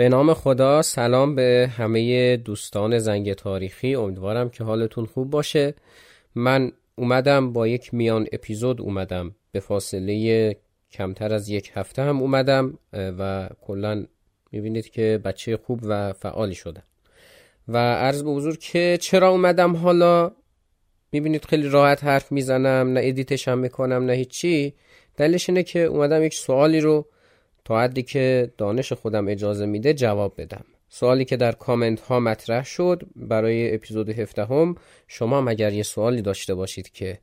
به نام خدا سلام به همه دوستان زنگ تاریخی. امیدوارم که حالتون خوب باشه. من اومدم با یک میان اپیزود اومدم. به فاصله کمتر از یک هفته هم اومدم و کلا می‌بینید که بچه خوب و فعالی شدم. و عرض به حضور که چرا اومدم حالا؟ می‌بینید خیلی راحت حرف می‌زنم نه ادیتش هم می‌کنم نه هیچی. دلیلش اینه که اومدم یک سوالی رو تا حدی که دانش خودم اجازه میده جواب بدم. سوالی که در کامنت ها مطرح شد برای اپیزود 17 هم شما هم اگر یه سوالی داشته باشید که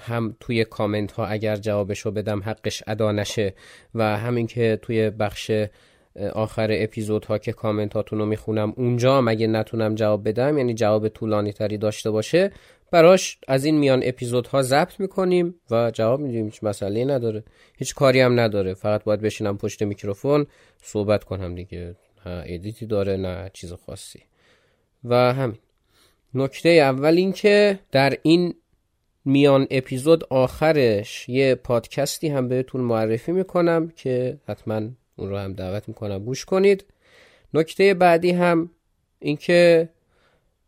هم توی کامنت ها اگر جوابشو بدم حقش ادا نشه و همین که توی بخش آخر اپیزود ها که کامنت هاتون رو می‌خونم اونجا مگه نتونم جواب بدم؟ یعنی جواب طولانی تری داشته باشه براش از این میان اپیزودها ضبط می‌کنیم و جواب میدیم. هیچ مسئله نداره. هیچ کاری هم نداره. فقط باید بشینم پشت میکروفون صحبت کنم دیگه. نه ادیتی داره نه چیز خاصی. و همین. نکته اول این که در این میان اپیزود آخرش یه پادکستی هم بهتون معرفی می‌کنم که حتما اون رو هم دعوت می‌کنم. گوش کنید. نکته بعدی هم اینکه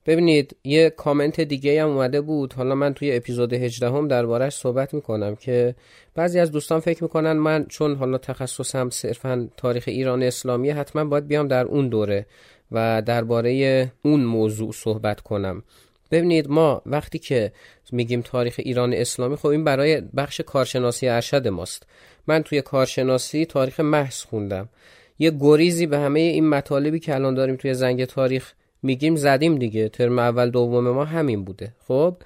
ببینید یه کامنت دیگه هم اومده بود. حالا من توی اپیزود 18 هم دربارهش صحبت می‌کنم که بعضی از دوستان فکر می‌کنن من چون حالا تخصصم صرفا تاریخ ایران اسلامی حتما باید بیام در اون دوره و درباره اون موضوع صحبت کنم. ببینید ما وقتی که میگیم تاریخ ایران اسلامی خب این برای بخش کارشناسی ارشد ماست. من توی کارشناسی تاریخ محض خوندم. یه گریزی به همه این مطالبی که الان داریم توی زنگ تاریخ میگیم زدیم دیگه. ترم اول دوم ما همین بوده. خب؟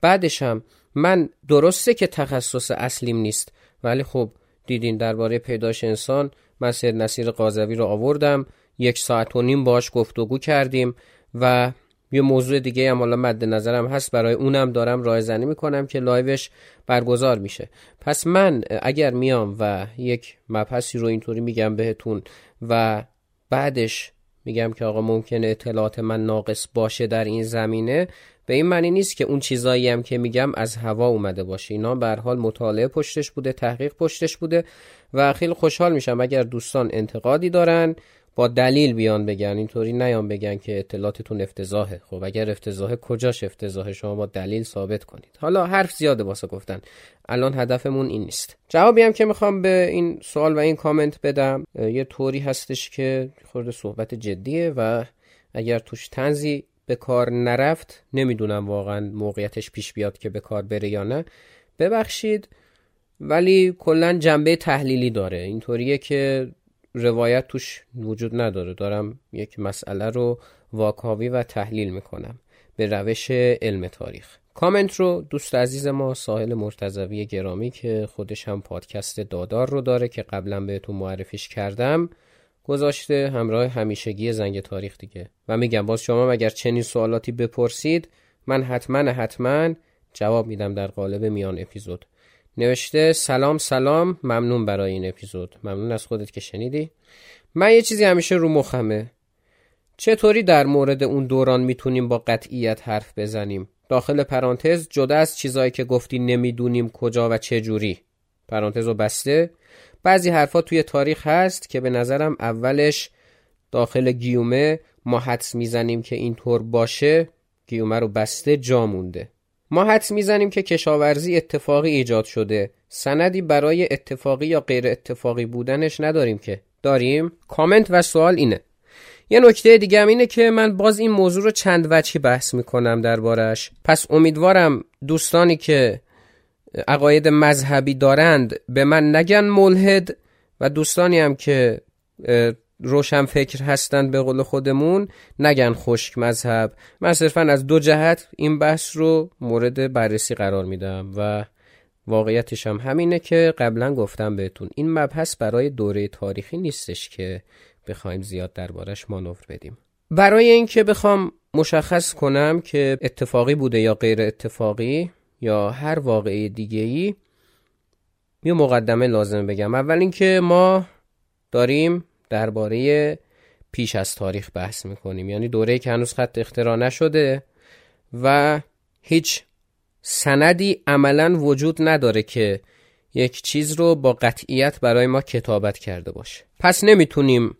بعدش هم من درسته که تخصص اصلیم نیست ولی خب دیدین درباره پیداش انسان من سید نصیر قاضوی رو آوردم. یک ساعت و نیم باش گفتگو کردیم و یه موضوع دیگه هم حالا مد نظرم هست برای اونم دارم راه زنی می‌کنم که لایوش برگزار میشه. پس من اگر میام و یک مبحثی رو اینطوری میگم بهتون و بعدش میگم که آقا ممکنه اطلاعات من ناقص باشه در این زمینه. به این معنی نیست که اون چیزایی هم که میگم از هوا اومده باشه. اینا به حال مطالعه پشتش بوده تحقیق پشتش بوده و خیلی خوشحال میشم اگر دوستان انتقادی دارن. با دلیل بیان بگن اینطوری نیان بگن که اطلاعاتتون افتضاحه. خب اگر افتضاحه کجاش افتضاحه؟ شما با دلیل ثابت کنید. حالا حرف زیاده واسه گفتن. الان هدفمون این نیست. جوابی هم که می‌خوام به این سوال و این کامنت بدم یه طوری هستش که خورده صحبت جدیه و اگر توش تنزی به کار نرفت نمی‌دونم واقعا موقعیتش پیش بیاد که به کار بره یا نه. ببخشید ولی کلا جنبه تحلیلی داره. اینطوریه که روایت توش وجود نداره. دارم یک مسئله رو واکاوی و تحلیل می‌کنم به روش علم تاریخ. کامنت رو دوست عزیز ما ساحل مرتضوی گرامی که خودش هم پادکست دادار رو داره که قبلا بهتون معرفیش کردم گذاشته همراه همیشگی زنگ تاریخ دیگه. و میگم باز شما اگر چنین سوالاتی بپرسید من حتما حتما جواب میدم در قالب میان اپیزود. نوشته سلام سلام ممنون برای این اپیزود. ممنون از خودت که شنیدی. من یه چیزی همیشه رو مخمه. چطوری در مورد اون دوران می‌تونیم با قطعیت حرف بزنیم؟ داخل پرانتز جدا از چیزایی که گفتی نمی‌دونیم کجا و چه جوری. پرانتز رو بسته. بعضی حرفا توی تاریخ هست که به نظرم اولش داخل گیومه ما حدس می‌زنیم که اینطور باشه. گیومه رو بسته جا مونده. ما حدس می‌زنیم که کشاورزی اتفاقی ایجاد شده. سندی برای اتفاقی یا غیر اتفاقی بودنش نداریم که. داریم؟ کامنت و سوال اینه. یه نکته دیگه هم اینه که من باز این موضوع رو چند وچی بحث می‌کنم دربارش پس امیدوارم دوستانی که عقاید مذهبی دارند به من نگن ملحد و دوستانی هم که روشن فکر هستند به قول خودمون نگن خشک مذهب. من صرفا از دو جهت این بحث رو مورد بررسی قرار میدم و واقعیتش هم همینه که قبلا گفتم بهتون این مبحث برای دوره تاریخی نیستش که بخوایم زیاد دربارش مانور بدیم. برای اینکه بخوام مشخص کنم که اتفاقی بوده یا غیر اتفاقی یا هر واقعی دیگه ای یه مقدمه لازم بگم. اول اینکه ما داریم درباره پیش از تاریخ بحث می‌کنیم. یعنی دوره که هنوز خط اختراع نشده و هیچ سندی عملا وجود نداره که یک چیز رو با قطعیت برای ما کتابت کرده باشه. پس نمی‌تونیم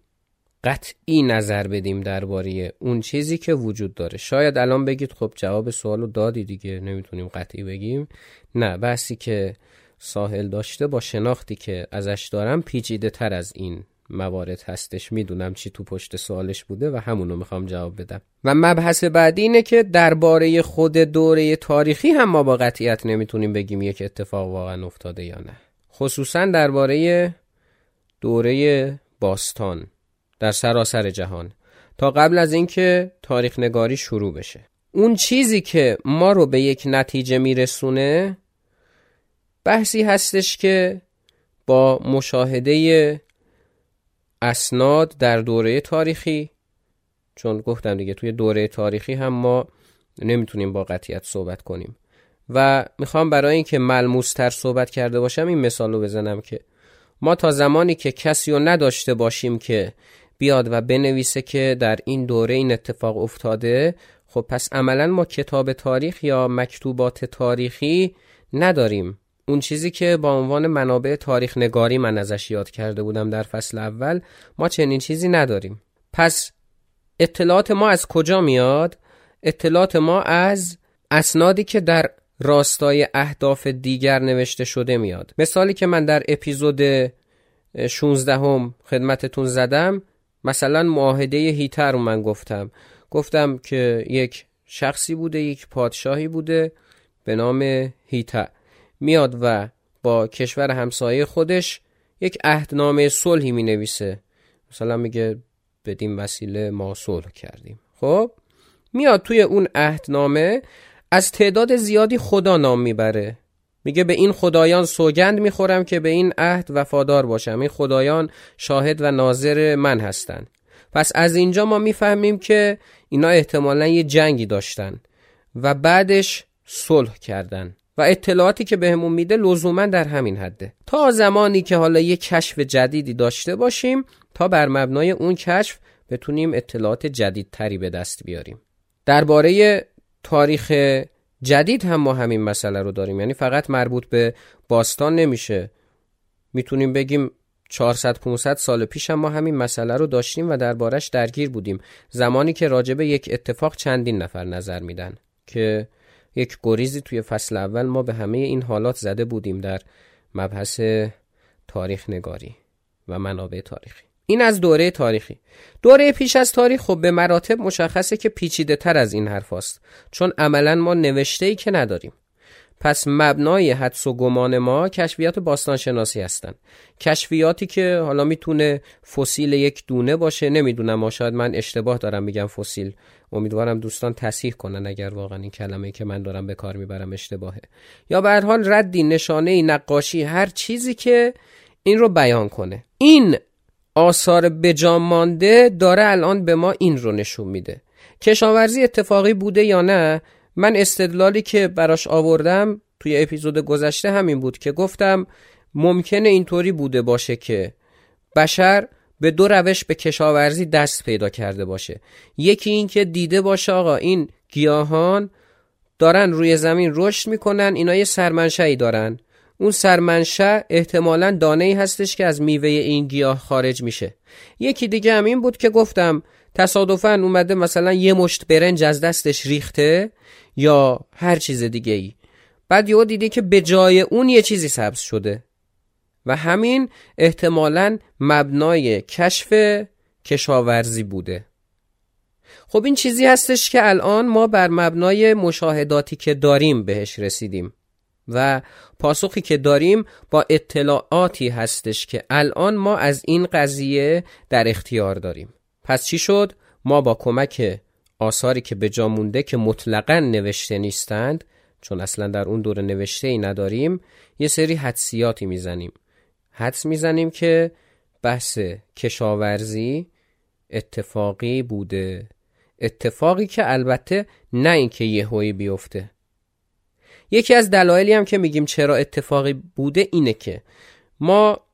قطعی نظر بدیم درباره اون چیزی که وجود داره. شاید الان بگید خب جواب سوال رو دادی دیگه نمی‌تونیم قطعی بگیم. نه بحثی که ساحل داشته با شناختی که ازش دارم پیچیده تر از این موارد هستش. می‌دونم چی تو پشت سوالش بوده و همونو می‌خوام جواب بدم. و مبحث بعدی اینه که درباره خود دوره تاریخی هم ما با قطعیت نمی‌تونیم بگیم یک اتفاق واقعا افتاده یا نه. خصوصا درباره دوره باستان در سراسر جهان. تا قبل از اینکه تاریخ نگاری شروع بشه. اون چیزی که ما رو به یک نتیجه میرسونه بحثی هستش که با مشاهده اسناد در دوره تاریخی چون گفتم دیگه توی دوره تاریخی هم ما نمی‌تونیم با قطیت صحبت کنیم. و می‌خوام برای اینکه ملموستر صحبت کرده باشم این مثال رو بزنم که ما تا زمانی که کسی رو نداشته باشیم که بیاد و بنویسه که در این دوره این اتفاق افتاده خب پس عملا ما کتاب تاریخ یا مکتوبات تاریخی نداریم. اون چیزی که با عنوان منابع تاریخ نگاری من ازش یاد کرده بودم در فصل اول ما چنین چیزی نداریم. پس اطلاعات ما از کجا میاد؟ اطلاعات ما از اسنادی که در راستای اهداف دیگر نوشته شده میاد. مثالی که من در اپیزود 16 هم خدمتتون زدم مثلا معاهده هیتر رو من گفتم. گفتم که یک شخصی بوده یک پادشاهی بوده به نام هیتر میاد و با کشور همسایه خودش یک عهدنامه صلحی می نویسه مثلا میگه بدین وسیله ما صلح کردیم. خب میاد توی اون عهدنامه از تعداد زیادی خدا نام می‌بره. میگه به این خدایان سوگند می‌خورم که به این عهد وفادار باشم. این خدایان شاهد و ناظر من هستند پس از اینجا ما می‌فهمیم که اینا احتمالا یه جنگی داشتن و بعدش صلح کردن. و اطلاعاتی که بهمون میده لزوما در همین حده. تا زمانی که حالا یه کشف جدیدی داشته باشیم تا بر مبنای اون کشف بتونیم اطلاعات جدیدتری به دست بیاریم. درباره تاریخ جدید هم ما همین مسئله رو داریم. یعنی فقط مربوط به باستان نمیشه. می‌تونیم بگیم 400 500 سال پیش هم ما همین مسئله رو داشتیم و دربارش درگیر بودیم. زمانی که راجب یک اتفاق چندین نفر نظر میدن که یک گریزی توی فصل اول ما به همه این حالات زده بودیم در مبحث تاریخ نگاری و منابع تاریخی. این از دوره تاریخی. دوره پیش از تاریخ خب به مراتب مشخصه که پیچیده تر از این حرف هست. چون عملا ما نوشته ای که نداریم. پس مبنای حدس و گمان ما کشفیات باستان شناسی هستن کشفیاتی که حالا می‌تونه فسیل یک دونه باشه نمی‌دونم ما شاید من اشتباه دارم میگم فسیل. امیدوارم دوستان تصحیح کنن اگر واقعا این کلمه که من دارم به کار می‌برم اشتباهه. یا به هر حال ردی نشانه نقاشی هر چیزی که این رو بیان کنه. این آثار بجام مانده داره الان به ما این رو نشون میده. کشاورزی اتفاقی بوده یا نه؟ من استدلالی که براش آوردم توی اپیزود گذشته همین بود که گفتم ممکنه اینطوری بوده باشه که بشر به دو روش به کشاورزی دست پیدا کرده باشه. یکی این که دیده باشه آقا این گیاهان دارن روی زمین رشد می‌کنن اینا یه سرمنشهی دارن. اون سرمنشه احتمالا دانه ای هستش که از میوه این گیاه خارج میشه. یکی دیگه هم این بود که گفتم تصادفا اومده مثلا یه مشت برنج از دستش ریخته. یا هر چیز دیگه ای بعد یهو دیدی که به جای اون یه چیزی سبز شده. و همین احتمالا مبنای کشف کشاورزی بوده. خب این چیزی هستش که الان ما بر مبنای مشاهداتی که داریم بهش رسیدیم. و پاسخی که داریم با اطلاعاتی هستش که الان ما از این قضیه در اختیار داریم. پس چی شد؟ ما با کمک آثاری که به جا مونده که مطلقا نوشته نیستند چون اصلا در اون دور نوشته ای نداریم یه سری حدسیاتی می‌زنیم. حدس می‌زنیم که بحث کشاورزی اتفاقی بوده. اتفاقی که البته نه اینکه یهویی بیفته. یکی از دلایلی هم که میگیم چرا اتفاقی بوده اینه که ما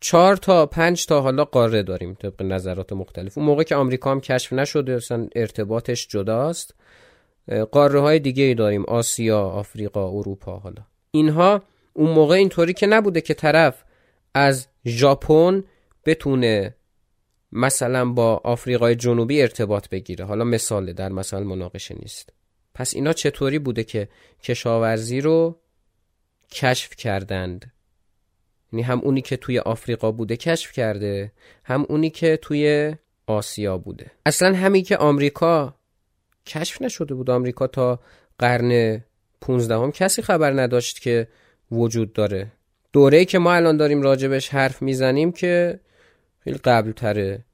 چهار تا پنج تا حالا قاره داریم طبق نظرات مختلف. اون موقع که آمریکا هم کشف نشده اصلا ارتباطش جداست. قاره های دیگه ای داریم آسیا آفریقا اروپا حالا. اینها اون موقع اینطوری که نبوده که طرف از ژاپن بتونه مثلا با آفریقای جنوبی ارتباط بگیره. حالا مثاله در مثال مناقشه نیست. پس اینا چطوری بوده که کشاورزی رو کشف کردند؟ یعنی هم اونی که توی آفریقا بوده کشف کرده هم اونی که توی آسیا بوده. اصلا همین که آمریکا کشف نشده بود. آمریکا تا قرن 15 هم کسی خبر نداشت که وجود داره. دوره که ما الان داریم راجبش حرف می‌زنیم که خیلی قبل تره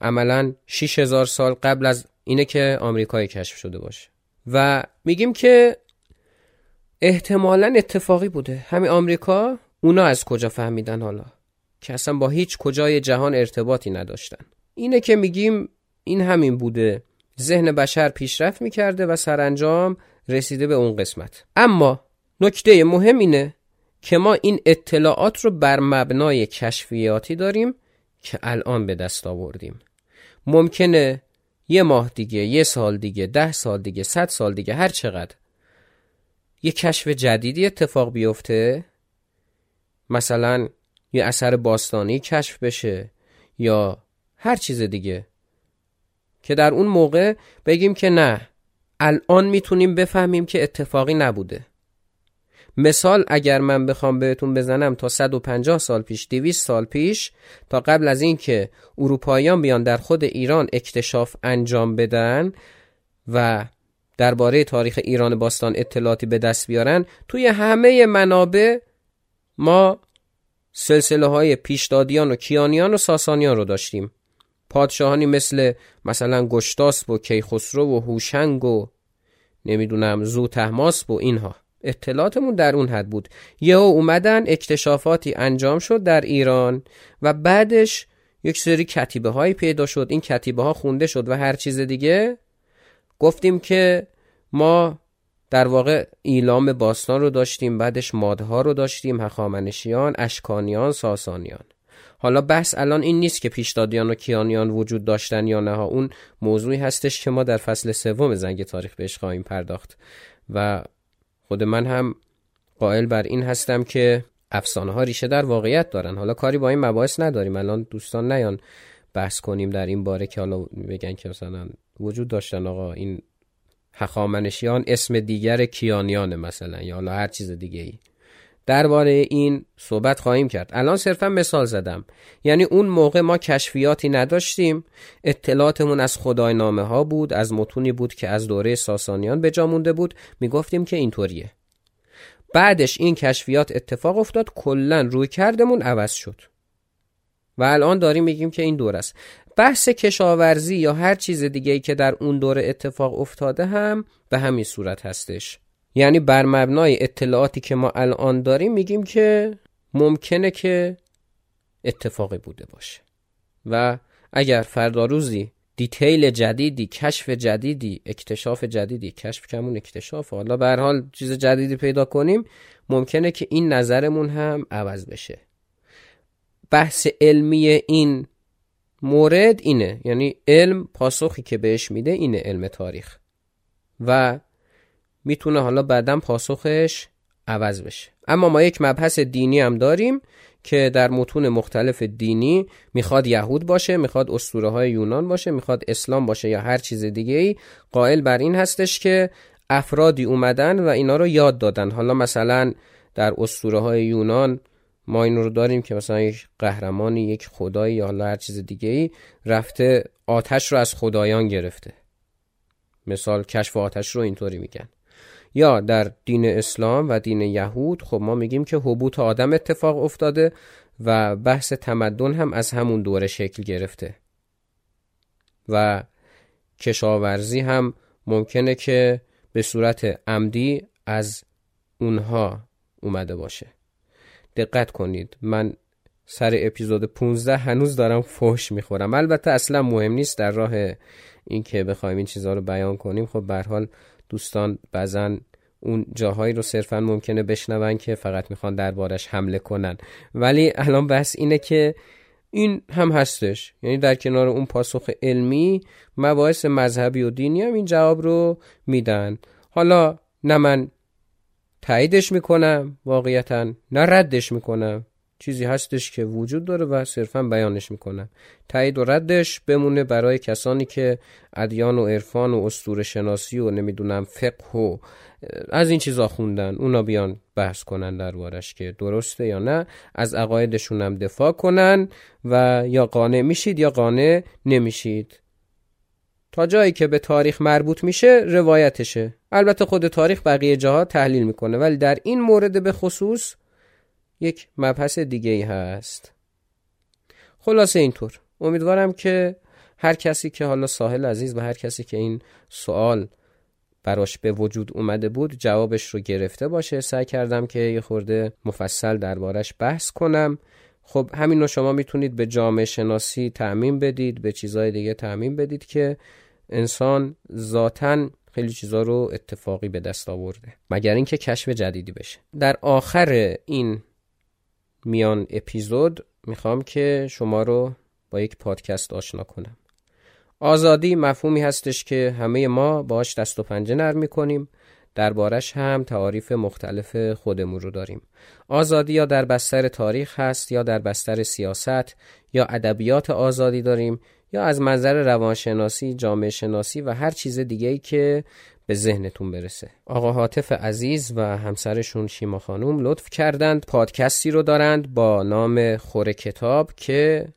عملا 6000 سال قبل از اینه که آمریکایی کشف شده باشه. و میگیم که احتمالا اتفاقی بوده. همین آمریکا اونا از کجا فهمیدن حالا؟ که اصلا با هیچ کجای جهان ارتباطی نداشتن. اینه که میگیم این همین بوده. ذهن بشر پیشرفت می‌کرده و سرانجام رسیده به اون قسمت. اما نکته مهم اینه که ما این اطلاعات رو بر مبنای کشفیاتی داریم که الان به دست آوردیم. ممکنه یه ماه دیگه یه سال دیگه ده سال دیگه صد سال دیگه هر چقدر یه کشف جدیدی اتفاق بیفته مثلا یه اثر باستانی کشف بشه یا هر چیز دیگه. که در اون موقع بگیم که نه الان می‌تونیم بفهمیم که اتفاقی نبوده. مثال اگر من بخوام بهتون بزنم تا 150 سال پیش 200 سال پیش تا قبل از اینکه اروپاییان بیان در خود ایران اکتشاف انجام بدن و درباره تاریخ ایران باستان اطلاعاتی به دست بیارن توی همه منابع ما سلسله های پیشدادیان و کیانیان و ساسانیان رو داشتیم. پادشاهانی مثل مثلا گشتاسب و کیخسرو و هوشنگ و نمی‌دونم زو تحماسب و اینها. اطلاعاتمون در اون حد بود. یهو اومدن اکتشافاتی انجام شد در ایران و بعدش یک سری کتیبه هایی پیدا شد. این کتیبه ها خونده شد و هر چیز دیگه. گفتیم که ما در واقع ایلام باستان رو داشتیم بعدش مادها رو داشتیم هخامنشیان اشکانیان ساسانیان. حالا بحث الان این نیست که پیشدادیان و کیانیان وجود داشتن یا نه. اون موضوعی هستش که ما در فصل سوم زنگ تاریخ بهش خواهیم پرداخت. و خود من هم قائل بر این هستم که افسانه ها ریشه در واقعیت دارن. حالا کاری با این مباحث نداریم. الان دوستان نیان بحث کنیم در این باره که حالا بگن که مثلا وجود داشتن. آقا این هخامنشیان اسم دیگر کیانیان مثلا یا حالا هر چیز دیگه ای درباره این صحبت خواهیم کرد. الان صرفا مثال زدم. یعنی اون موقع ما کشفیاتی نداشتیم. اطلاعاتمون از خدای نامه ها بود از متونی بود که از دوره ساسانیان به جا مونده بود. می‌گفتیم که اینطوریه. بعدش این کشفیات اتفاق افتاد. کلا روی کردمون عوض شد. و الان داریم میگیم که این دور است. بحث کشاورزی یا هر چیز دیگه که در اون دوره اتفاق افتاده هم به همین صورت هستش. یعنی بر مبنای اطلاعاتی که ما الان داریم میگیم که ممکنه که اتفاقی بوده باشه. و اگر فردا روزی دیتیل جدیدی کشف جدیدی اکتشاف جدیدی کشف کمون اکتشاف حالا به حال چیز جدیدی پیدا کنیم ممکنه که این نظرمون هم عوض بشه. بحث علمی این مورد اینه یعنی علم پاسخی که بهش میده اینه علم تاریخ. و می‌تونه حالا بعدا پاسخش عوض بشه. اما ما یک مبحث دینی هم داریم که در متون مختلف دینی می‌خواد یهود باشه می‌خواد اسطوره های یونان باشه می‌خواد اسلام باشه یا هر چیز دیگه ای قائل بر این هستش که افرادی اومدن و اینا رو یاد دادن. حالا مثلا در اسطوره های یونان ما این رو داریم که مثلا یک قهرمانی یک خدایی یا هر چیز دیگه ای رفته آتش رو از خدایان گرفته. مثال کشف آتش رو اینطوری میگن. یا در دین اسلام و دین یهود خب ما میگیم که حبوط آدم اتفاق افتاده و بحث تمدن هم از همون دوره شکل گرفته. و کشاورزی هم ممکنه که به صورت عمدی از اونها اومده باشه. دقت کنید. من سر اپیزود 15 هنوز دارم فوش می‌خورم. البته اصلا مهم نیست در راه اینکه بخوایم این چیزها رو بیان کنیم. خب به حال دوستان بعضا اون جاهایی رو صرفا ممکنه بشنون که فقط می‌خوان دربارش حمله کنن. ولی الان بحث اینه که این هم هستش. یعنی در کنار اون پاسخ علمی مباحث مذهبی و دینی هم این جواب رو میدن. حالا نه من تاییدش می‌کنم واقعیتا نه ردش می‌کنم. چیزی هستش که وجود داره و صرفا بیانش می‌کنم. تایید و ردش بمونه برای کسانی که ادیان و عرفان و اسطوره شناسی و نمی‌دونم فقه و از این چیزا خوندن. اونا بیان بحث کنن دربارش که درسته یا نه. از عقایدشون هم دفاع کنن و یا قانع میشید یا قانع نمیشید. تا جایی که به تاریخ مربوط میشه روایتشه. البته خود تاریخ بقیه جاها تحلیل می‌کنه ولی در این مورد به خصوص یک مبحث دیگه ای هست. خلاصه اینطور. امیدوارم که هر کسی که حالا ساحل عزیز و هر کسی که این سوال براش به وجود اومده بود جوابش رو گرفته باشه. سعی کردم که یه خورده مفصل دربارش بحث کنم. خب همین رو شما می‌تونید به جامعه شناسی تعمین بدید به چیزهای دیگه تعمین بدید که انسان ذاتا خیلی چیزا رو اتفاقی به دست آورده مگر اینکه کشف جدیدی بشه. در آخر این میان اپیزود می‌خوام که شما رو با یک پادکست آشنا کنم. آزادی مفهومی هستش که همه ما باش دست و پنجه نرم می‌کنیم. دربارش هم تعاریف مختلف خودمون رو داریم. آزادی یا در بستر تاریخ هست یا در بستر سیاست یا ادبیات آزادی داریم یا از منظر روانشناسی، جامعه شناسی و هر چیز دیگه ای که به ذهنتون برسه. آقا حاطف عزیز و همسرشون شیما خانوم لطف کردند پادکستی رو دارند با نام خوره کتاب که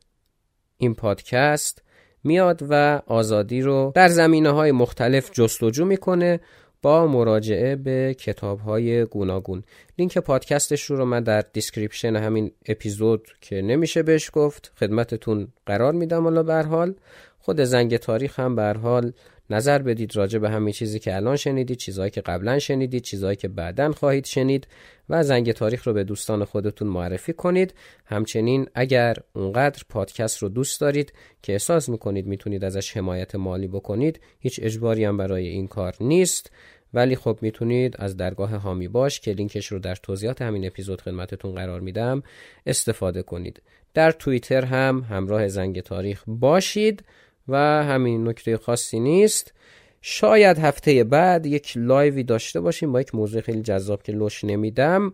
این پادکست میاد و آزادی رو در زمینه های مختلف جستجو می‌کنه. با مراجعه به کتاب های گوناگون. لینک پادکستش رو, من در description همین اپیزود که نمیشه بهش گفت خدمتتون قرار میدم حالا به حال. خود زنگ تاریخ هم به حال نظر بدید راجع به همین چیزی که الان شنیدید چیزهایی که قبلا شنیدید چیزهایی که بعدا خواهید شنید و زنگ تاریخ رو به دوستان خودتون معرفی کنید. همچنین اگر اونقدر پادکست رو دوست دارید که احساس می‌کنید می‌تونید ازش حمایت مالی بکنید هیچ اجباری هم برای این کار نیست. ولی خب می‌تونید از درگاه هامی باش که لینکش رو در توضیحات همین اپیزود خدمتتون قرار میدم استفاده کنید. در توییتر هم همراه زنگ تاریخ باشید. و همین نکته خاصی نیست. شاید هفته بعد یک لایوی داشته باشیم با یک موضوع خیلی جذاب که لوش نمیدم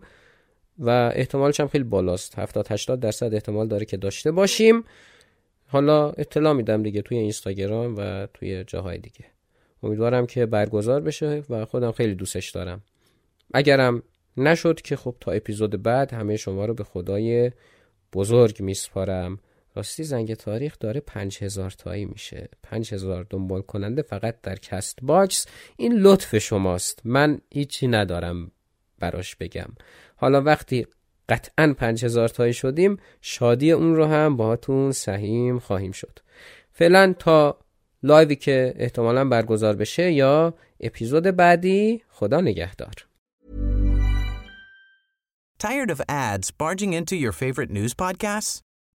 و احتمالش هم خیلی بالاست. 70 80 درصد احتمال داره که داشته باشیم. حالا اطلاع میدم دیگه توی اینستاگرام و توی جاهای دیگه. امیدوارم که برگزار بشه و خودم خیلی دوستش دارم. اگرم نشد که خب تا اپیزود بعد همه شما رو به خدای بزرگ میسپارم. راستی زنگ تاریخ داره پنج هزار تایی میشه. پنج هزار دنبال کننده فقط در Castbox. این لطف شماست. من هیچی ندارم براش بگم. حالا وقتی قطعا 5000 تایی شدیم شادی اون رو هم باهاتون سهیم خواهیم شد. فعلا تا لایوی که احتمالا برگزار بشه یا اپیزود بعدی خدا نگهدار. Tired of ads barging into your favorite news podcasts?